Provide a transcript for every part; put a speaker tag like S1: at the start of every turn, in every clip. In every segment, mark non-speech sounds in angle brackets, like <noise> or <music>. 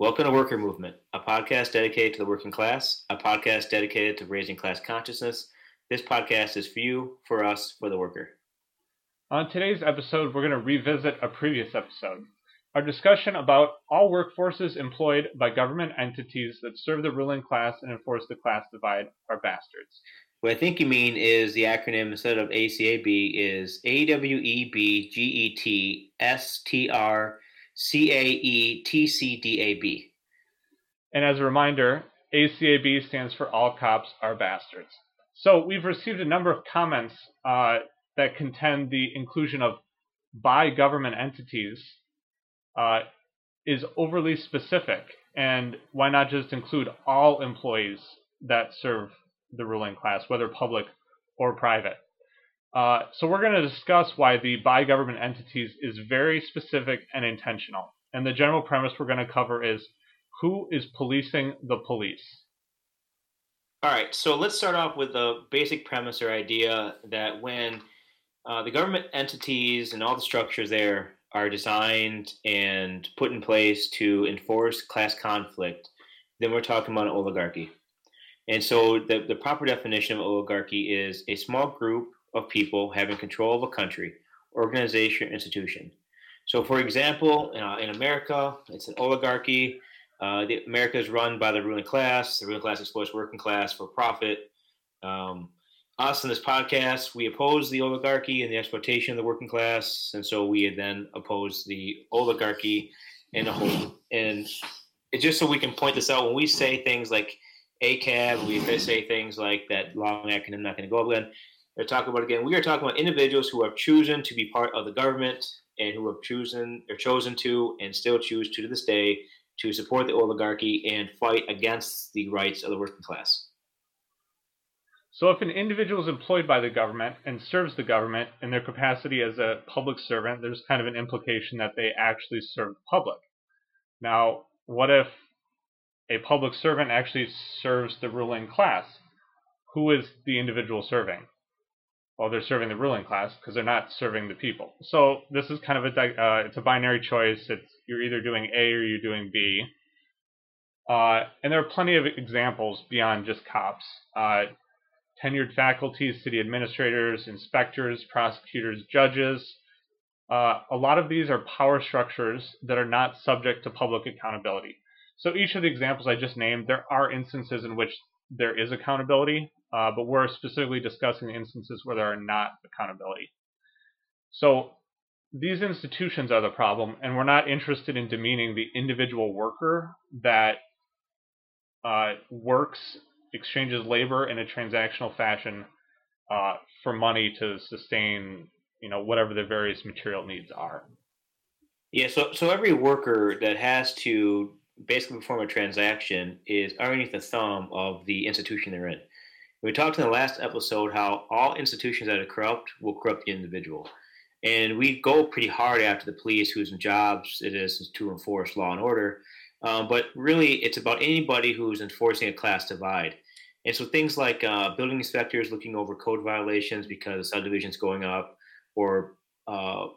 S1: Welcome to Worker Movement, a podcast dedicated to the working class, a podcast dedicated to raising class consciousness. This podcast is for you, for us, for the worker.
S2: On today's episode, we're going to revisit a previous episode. Our discussion about all workforces employed by government entities that serve the ruling class and enforce the class divide are bastards.
S1: What I think you mean is the acronym instead of ACAB is AWEBGETSTRCAETCDAB.
S2: And as a reminder, ACAB stands for All Cops Are Bastards. So we've received a number of comments uh, that contend the inclusion of by government entities uh, is overly specific. And why not just include all employees that serve the ruling class, whether public or private. Uh, so we're going to discuss why the by government entities is very specific and intentional. And the general premise we're going to cover is who is policing the police?
S1: All right, so let's start off with the basic premise or idea that when uh, the government entities and all the structures there are designed and put in place to enforce class conflict, then we're talking about an oligarchy. And so the, the proper definition of oligarchy is a small group of people having control of a country, organization, institution. So, for example, uh, in America, it's an oligarchy. Uh, the, America is run by the ruling class. The ruling class exploits working class for profit. Um, us in this podcast, we oppose the oligarchy and the exploitation of the working class, and so we then oppose the oligarchy in a whole. And just so we can point this out when we say things like ACAB, we say things like that long acronym, I'm not going to go again. They're talking about again, we are talking about individuals who have chosen to be part of the government and who have chosen or chosen to and still choose to to this day to support the oligarchy and fight against the rights of the working class.
S2: So, if an individual is employed by the government and serves the government in their capacity as a public servant, there's kind of an implication that they actually serve the public. Now, what if a public servant actually serves the ruling class. Who is the individual serving? Well, they're serving the ruling class because they're not serving the people. So this is kind of a uh, it's a binary choice. It's you're either doing A or you're doing B. Uh, and there are plenty of examples beyond just cops. Uh, tenured faculties, city administrators, inspectors, prosecutors, judges. Uh, a lot of these are power structures that are not subject to public accountability. So each of the examples I just named, there are instances in which there is accountability, uh, but we're specifically discussing instances where there are not accountability. So these institutions are the problem, and we're not interested in demeaning the individual worker that uh, works, exchanges labor in a transactional fashion uh, for money to sustain, you know, whatever the various material needs are.
S1: Yeah, so so every worker that has to basically perform a transaction is underneath the thumb of the institution they're in. We talked in the last episode how all institutions that are corrupt will corrupt the individual. And we go pretty hard after the police whose jobs it is to enforce law and order. Um, but really, it's about anybody who's enforcing a class divide. And so things like uh, building inspectors looking over code violations because subdivision's going up, or uh,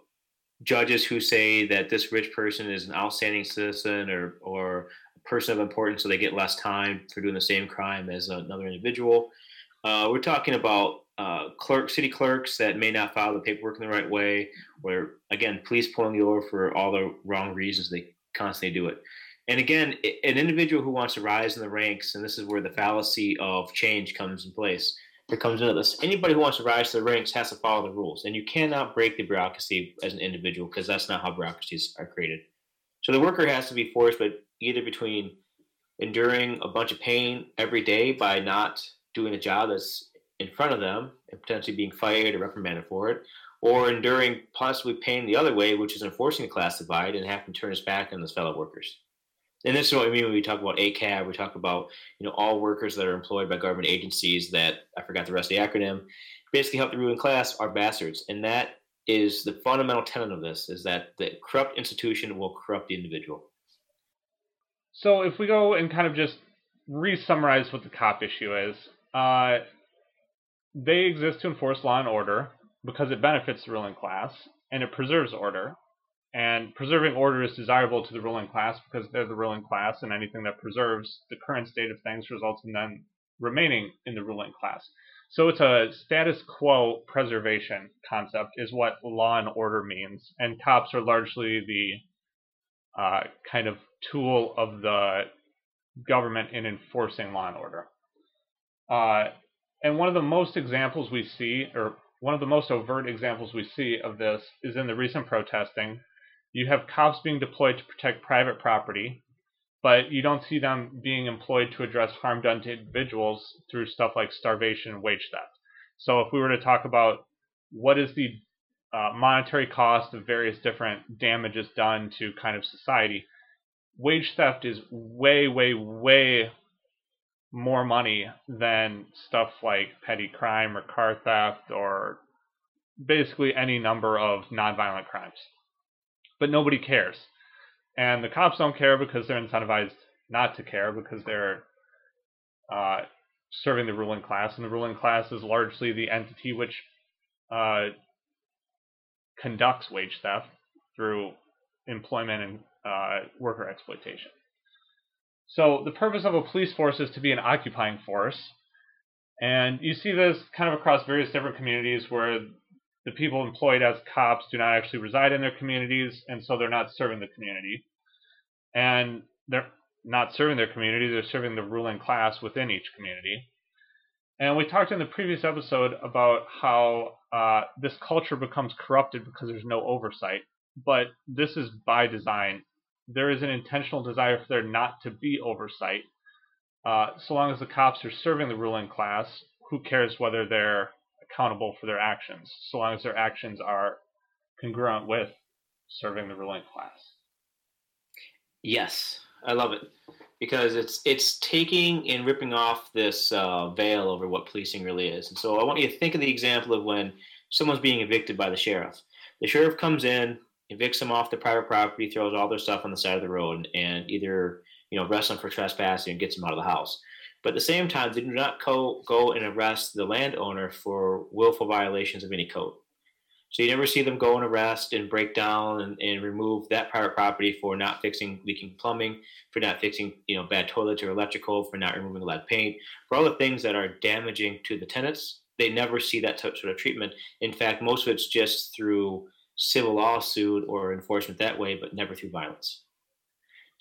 S1: judges who say that this rich person is an outstanding citizen or or a person of importance, so they get less time for doing the same crime as another individual. Uh, we're talking about uh, clerk, city clerks that may not file the paperwork in the right way, or again, police pulling you over for all the wrong reasons they constantly do it. And again, an individual who wants to rise in the ranks, and this is where the fallacy of change comes in place that comes into this. Anybody who wants to rise to the ranks has to follow the rules, and you cannot break the bureaucracy as an individual because that's not how bureaucracies are created. So the worker has to be forced, but either between enduring a bunch of pain every day by not doing a job that's in front of them and potentially being fired or reprimanded for it, or enduring possibly pain the other way, which is enforcing the class divide and having to turn his back on his fellow workers and this is what I mean when we talk about ACAB. We talk about you know all workers that are employed by government agencies that I forgot the rest of the acronym. Basically, help the ruling class are bastards, and that is the fundamental tenet of this: is that the corrupt institution will corrupt the individual.
S2: So, if we go and kind of just re-summarize what the cop issue is, uh, they exist to enforce law and order because it benefits the ruling class and it preserves order And preserving order is desirable to the ruling class because they're the ruling class, and anything that preserves the current state of things results in them remaining in the ruling class. So it's a status quo preservation concept, is what law and order means. And cops are largely the uh, kind of tool of the government in enforcing law and order. Uh, and one of the most examples we see, or one of the most overt examples we see of this, is in the recent protesting. You have cops being deployed to protect private property, but you don't see them being employed to address harm done to individuals through stuff like starvation and wage theft. So if we were to talk about what is the uh, monetary cost of various different damages done to kind of society, wage theft is way, way, way more money than stuff like petty crime or car theft or basically any number of nonviolent crimes. But nobody cares. And the cops don't care because they're incentivized not to care because they're uh, serving the ruling class, and the ruling class is largely the entity which uh, conducts wage theft through employment and uh, worker exploitation. So the purpose of a police force is to be an occupying force. And you see this kind of across various different communities where the people employed as cops do not actually reside in their communities, and so they're not serving the community. And they're not serving their community, they're serving the ruling class within each community. And we talked in the previous episode about how uh, this culture becomes corrupted because there's no oversight. But this is by design there is an intentional desire for there not to be oversight. Uh, so long as the cops are serving the ruling class, who cares whether they're accountable for their actions, so long as their actions are congruent with serving the ruling class.
S1: Yes, I love it because it's it's taking and ripping off this uh, veil over what policing really is. And so I want you to think of the example of when someone's being evicted by the sheriff. The sheriff comes in, evicts them off the private property, throws all their stuff on the side of the road, and either you know arrests them for trespassing and gets them out of the house. But at the same time, they do not co- go and arrest the landowner for willful violations of any code. So you never see them go and arrest and break down and, and remove that private property for not fixing leaking plumbing, for not fixing you know bad toilets or electrical, for not removing lead paint, for all the things that are damaging to the tenants. They never see that sort of treatment. In fact, most of it's just through civil lawsuit or enforcement that way, but never through violence.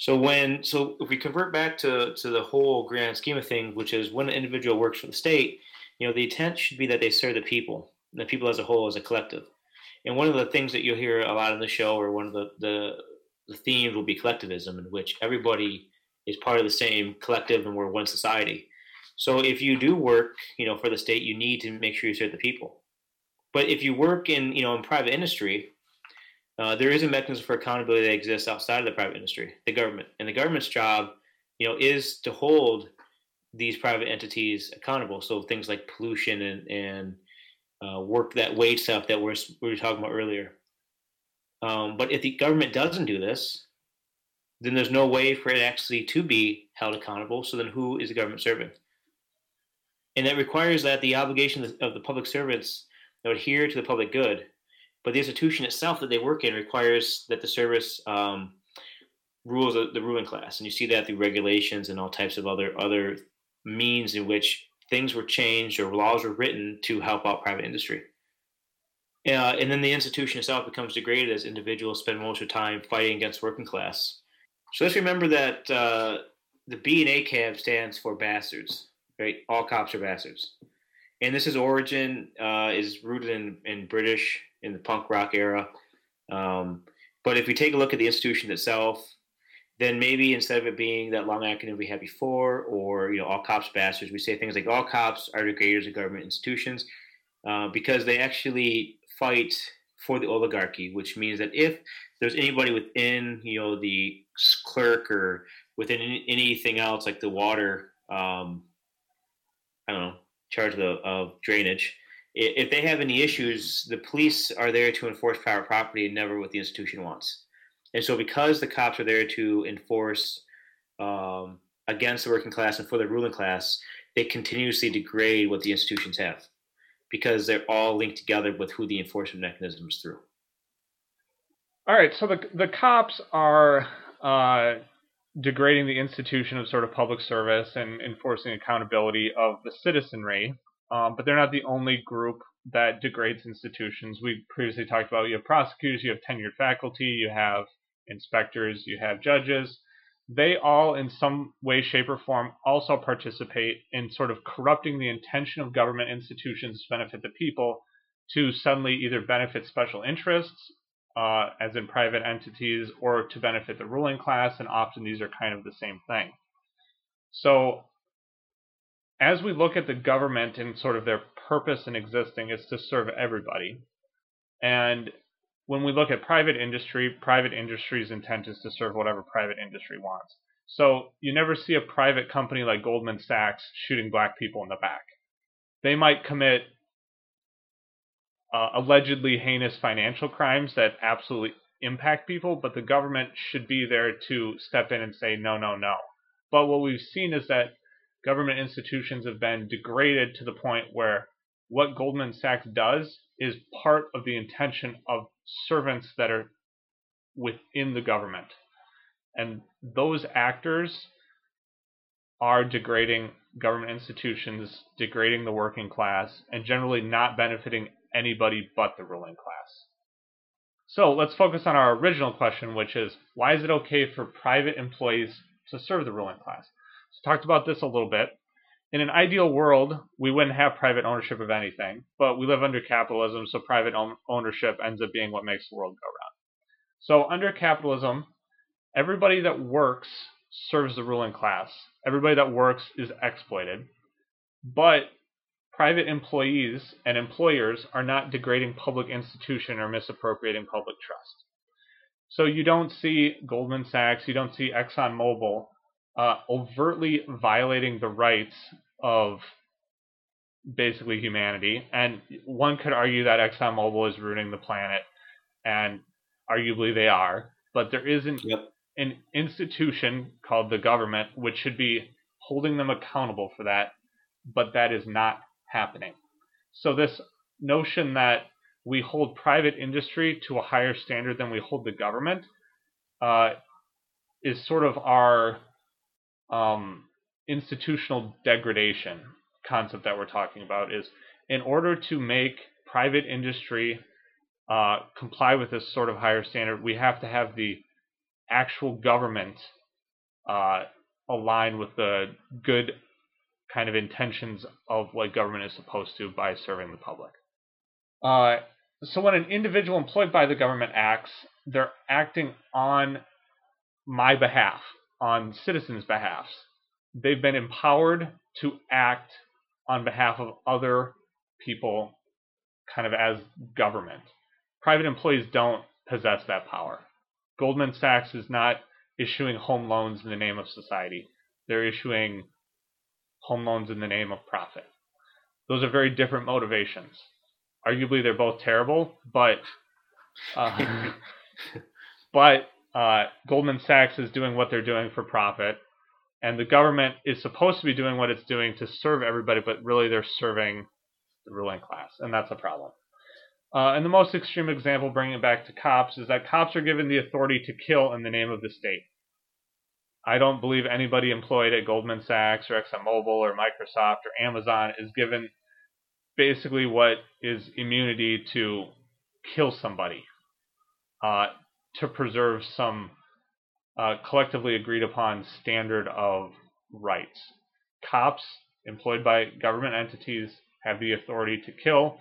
S1: So when so if we convert back to to the whole grand scheme of things, which is when an individual works for the state, you know, the intent should be that they serve the people, the people as a whole, as a collective. And one of the things that you'll hear a lot in the show, or one of the the, the themes will be collectivism, in which everybody is part of the same collective and we're one society. So if you do work, you know, for the state, you need to make sure you serve the people. But if you work in, you know, in private industry, uh, there is a mechanism for accountability that exists outside of the private industry, the government, and the government's job, you know, is to hold these private entities accountable. So things like pollution and and uh, work that wage stuff that we're we were talking about earlier. Um, but if the government doesn't do this, then there's no way for it actually to be held accountable. So then, who is the government serving? And that requires that the obligation of the public servants adhere to the public good, but the institution itself that they work in requires that the service um, rules the, the ruling class, and you see that through regulations and all types of other other means in which things were changed or laws were written to help out private industry. Uh, and then the institution itself becomes degraded as individuals spend most of their time fighting against working class. So let's remember that uh, the B and ACAB stands for bastards, right? All cops are bastards and this is origin uh, is rooted in, in British in the punk rock era. Um, but if we take a look at the institution itself, then maybe instead of it being that long acronym we had before, or you know, all cops bastards, we say things like all cops are degraders of government institutions, uh, because they actually fight for the oligarchy, which means that if there's anybody within, you know, the clerk or within anything else like the water, um, I don't know, charge of, the, of drainage. If they have any issues, the police are there to enforce private property and never what the institution wants. And so, because the cops are there to enforce um, against the working class and for the ruling class, they continuously degrade what the institutions have because they're all linked together with who the enforcement mechanism is through.
S2: All right, so the the cops are uh, degrading the institution of sort of public service and enforcing accountability of the citizenry, um, but they're not the only group that degrades institutions. We previously talked about you have prosecutors, you have tenured faculty, you have inspectors, you have judges. They all, in some way, shape, or form, also participate in sort of corrupting the intention of government institutions to benefit the people to suddenly either benefit special interests uh, as in private entities, or to benefit the ruling class, and often these are kind of the same thing. So, as we look at the government and sort of their purpose in existing, is to serve everybody. And when we look at private industry, private industry's intent is to serve whatever private industry wants. So you never see a private company like Goldman Sachs shooting black people in the back. They might commit uh, allegedly heinous financial crimes that absolutely impact people, but the government should be there to step in and say, no, no, no. But what we've seen is that government institutions have been degraded to the point where what Goldman Sachs does is part of the intention of servants that are within the government. And those actors are degrading government institutions, degrading the working class, and generally not benefiting anybody but the ruling class. So let's focus on our original question, which is why is it okay for private employees to serve the ruling class? Talked about this a little bit. In an ideal world, we wouldn't have private ownership of anything, but we live under capitalism, so private ownership ends up being what makes the world go round. So under capitalism, everybody that works serves the ruling class. Everybody that works is exploited. But private employees and employers are not degrading public institution or misappropriating public trust. So you don't see Goldman Sachs, you don't see ExxonMobil uh, overtly violating the rights of basically humanity. And one could argue that ExxonMobil is ruining the planet, and arguably they are. But there isn't yep. an institution called the government which should be holding them accountable for that, but that is not happening. So this notion that we hold private industry to a higher standard than we hold the government uh, is sort of our um, institutional degradation concept that we're talking about. Is in order to make private industry uh, comply with this sort of higher standard, we have to have the actual government uh, align with the good kind of intentions of what government is supposed to by serving the public. Uh, so when an individual employed by the government acts, they're acting on my behalf, on citizens' behalf. They've been empowered to act on behalf of other people, kind of as government. Private employees don't possess that power. Goldman Sachs is not issuing home loans in the name of society. They're issuing home loans in the name of profit. Those are very different motivations. Arguably, they're both terrible, but uh, <laughs> but uh, Goldman Sachs is doing what they're doing for profit, and the government is supposed to be doing what it's doing to serve everybody, but really they're serving the ruling class, and that's a problem. Uh, and the most extreme example, bringing it back to cops, is that cops are given the authority to kill in the name of the state. I don't believe anybody employed at Goldman Sachs or ExxonMobil or Microsoft or Amazon is given basically what is immunity to kill somebody uh, to preserve some uh, collectively agreed upon standard of rights. Cops employed by government entities have the authority to kill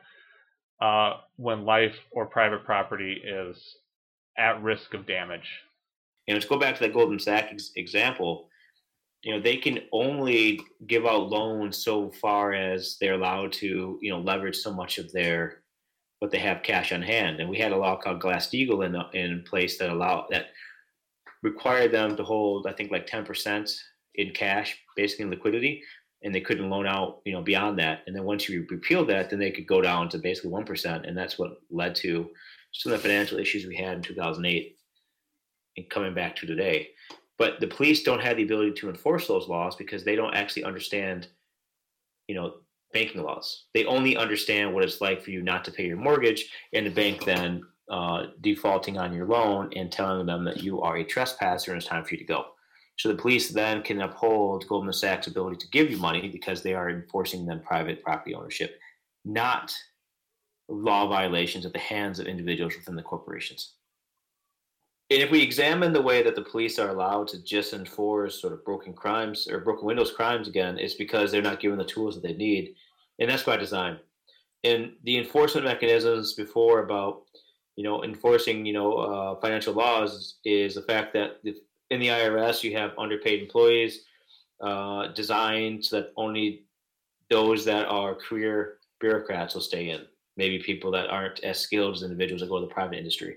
S2: uh, when life or private property is at risk of damage
S1: know, to go back to that Goldman Sachs example, you know, they can only give out loans so far as they're allowed to, you know, leverage so much of their what they have cash on hand. And we had a law called Glass-Steagall in in place that allowed that required them to hold, I think, like ten percent in cash, basically in liquidity, and they couldn't loan out, you know, beyond that. And then once you repeal that, then they could go down to basically one percent, and that's what led to some of the financial issues we had in 2008 and coming back to today. But the police don't have the ability to enforce those laws because they don't actually understand, you know, banking laws. They only understand what it's like for you not to pay your mortgage, and the bank then uh, defaulting on your loan and telling them that you are a trespasser and it's time for you to go. So the police then can uphold Goldman Sachs' ability to give you money because they are enforcing then private property ownership, not law violations at the hands of individuals within the corporations. And if we examine the way that the police are allowed to just enforce sort of broken crimes or broken windows crimes again, it's because they're not given the tools that they need. And that's by design. And the enforcement mechanisms before about, you know, enforcing, you know, uh, financial laws is the fact that in the IRS you have underpaid employees uh, designed so that only those that are career bureaucrats will stay in. Maybe people that aren't as skilled as individuals that go to the private industry.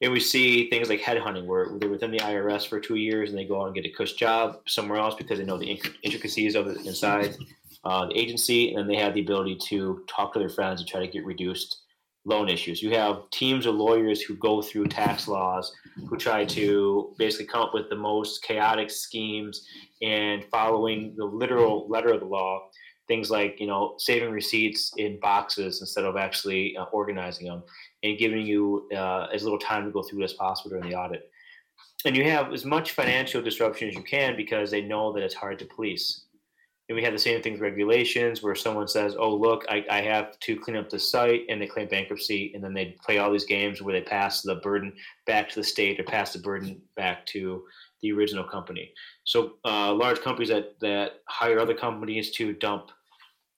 S1: And we see things like headhunting, where they're within the IRS for two years and they go out and get a cush job somewhere else because they know the intricacies of it inside uh, the agency, and then they have the ability to talk to their friends and try to get reduced loan issues. You have teams of lawyers who go through tax laws, who try to basically come up with the most chaotic schemes and following the literal letter of the law. Things like you know saving receipts in boxes instead of actually uh, organizing them and giving you uh, as little time to go through it as possible during the audit. And you have as much financial disruption as you can because they know that it's hard to police. And we have the same thing with regulations where someone says, oh, look, I, I have to clean up the site and they claim bankruptcy. And then they play all these games where they pass the burden back to the state or pass the burden back to the original company. So uh, large companies that, that hire other companies to dump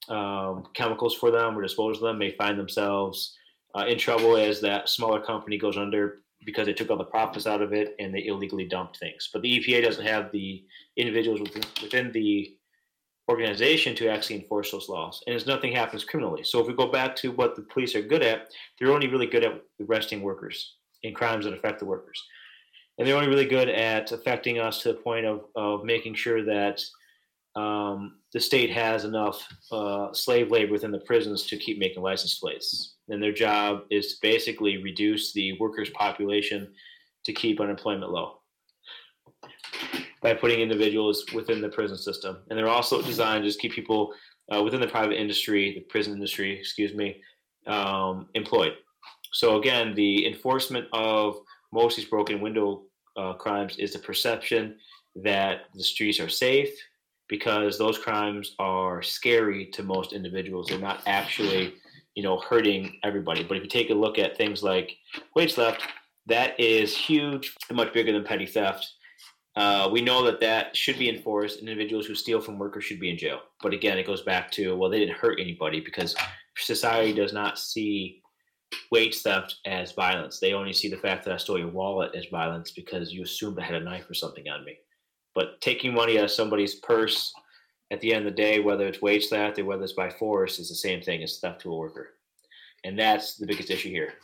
S1: um, chemicals for them or dispose of them may find themselves uh, in trouble as that smaller company goes under because they took all the profits out of it and they illegally dumped things. But the EPA doesn't have the individuals within, within the organization to actually enforce those laws, and as nothing happens criminally. So if we go back to what the police are good at, they're only really good at arresting workers in crimes that affect the workers, and they're only really good at affecting us to the point of of making sure that um, the state has enough uh, slave labor within the prisons to keep making license plates and their job is to basically reduce the workers' population to keep unemployment low by putting individuals within the prison system. And they're also designed to just keep people uh, within the private industry, the prison industry, excuse me, um, employed. So again, the enforcement of most of these broken window uh, crimes is the perception that the streets are safe because those crimes are scary to most individuals. They're not actually you know, hurting everybody. But if you take a look at things like wage theft, that is huge, much bigger than petty theft. Uh, we know that that should be enforced. Individuals who steal from workers should be in jail. But again, it goes back to well, they didn't hurt anybody because society does not see wage theft as violence. They only see the fact that I stole your wallet as violence because you assumed I had a knife or something on me. But taking money out of somebody's purse at the end of the day, whether it's wage theft or whether it's by force, is the same thing as theft to a worker. And that's the biggest issue here.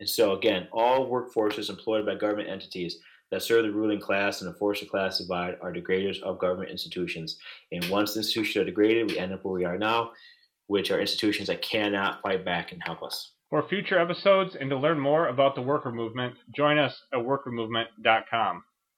S1: And so, again, all workforces employed by government entities that serve the ruling class and enforce the class divide are degraders of government institutions. And once institutions are degraded, we end up where we are now, which are institutions that cannot fight back and help us.
S2: For future episodes and to learn more about the worker movement, join us at workermovement.com.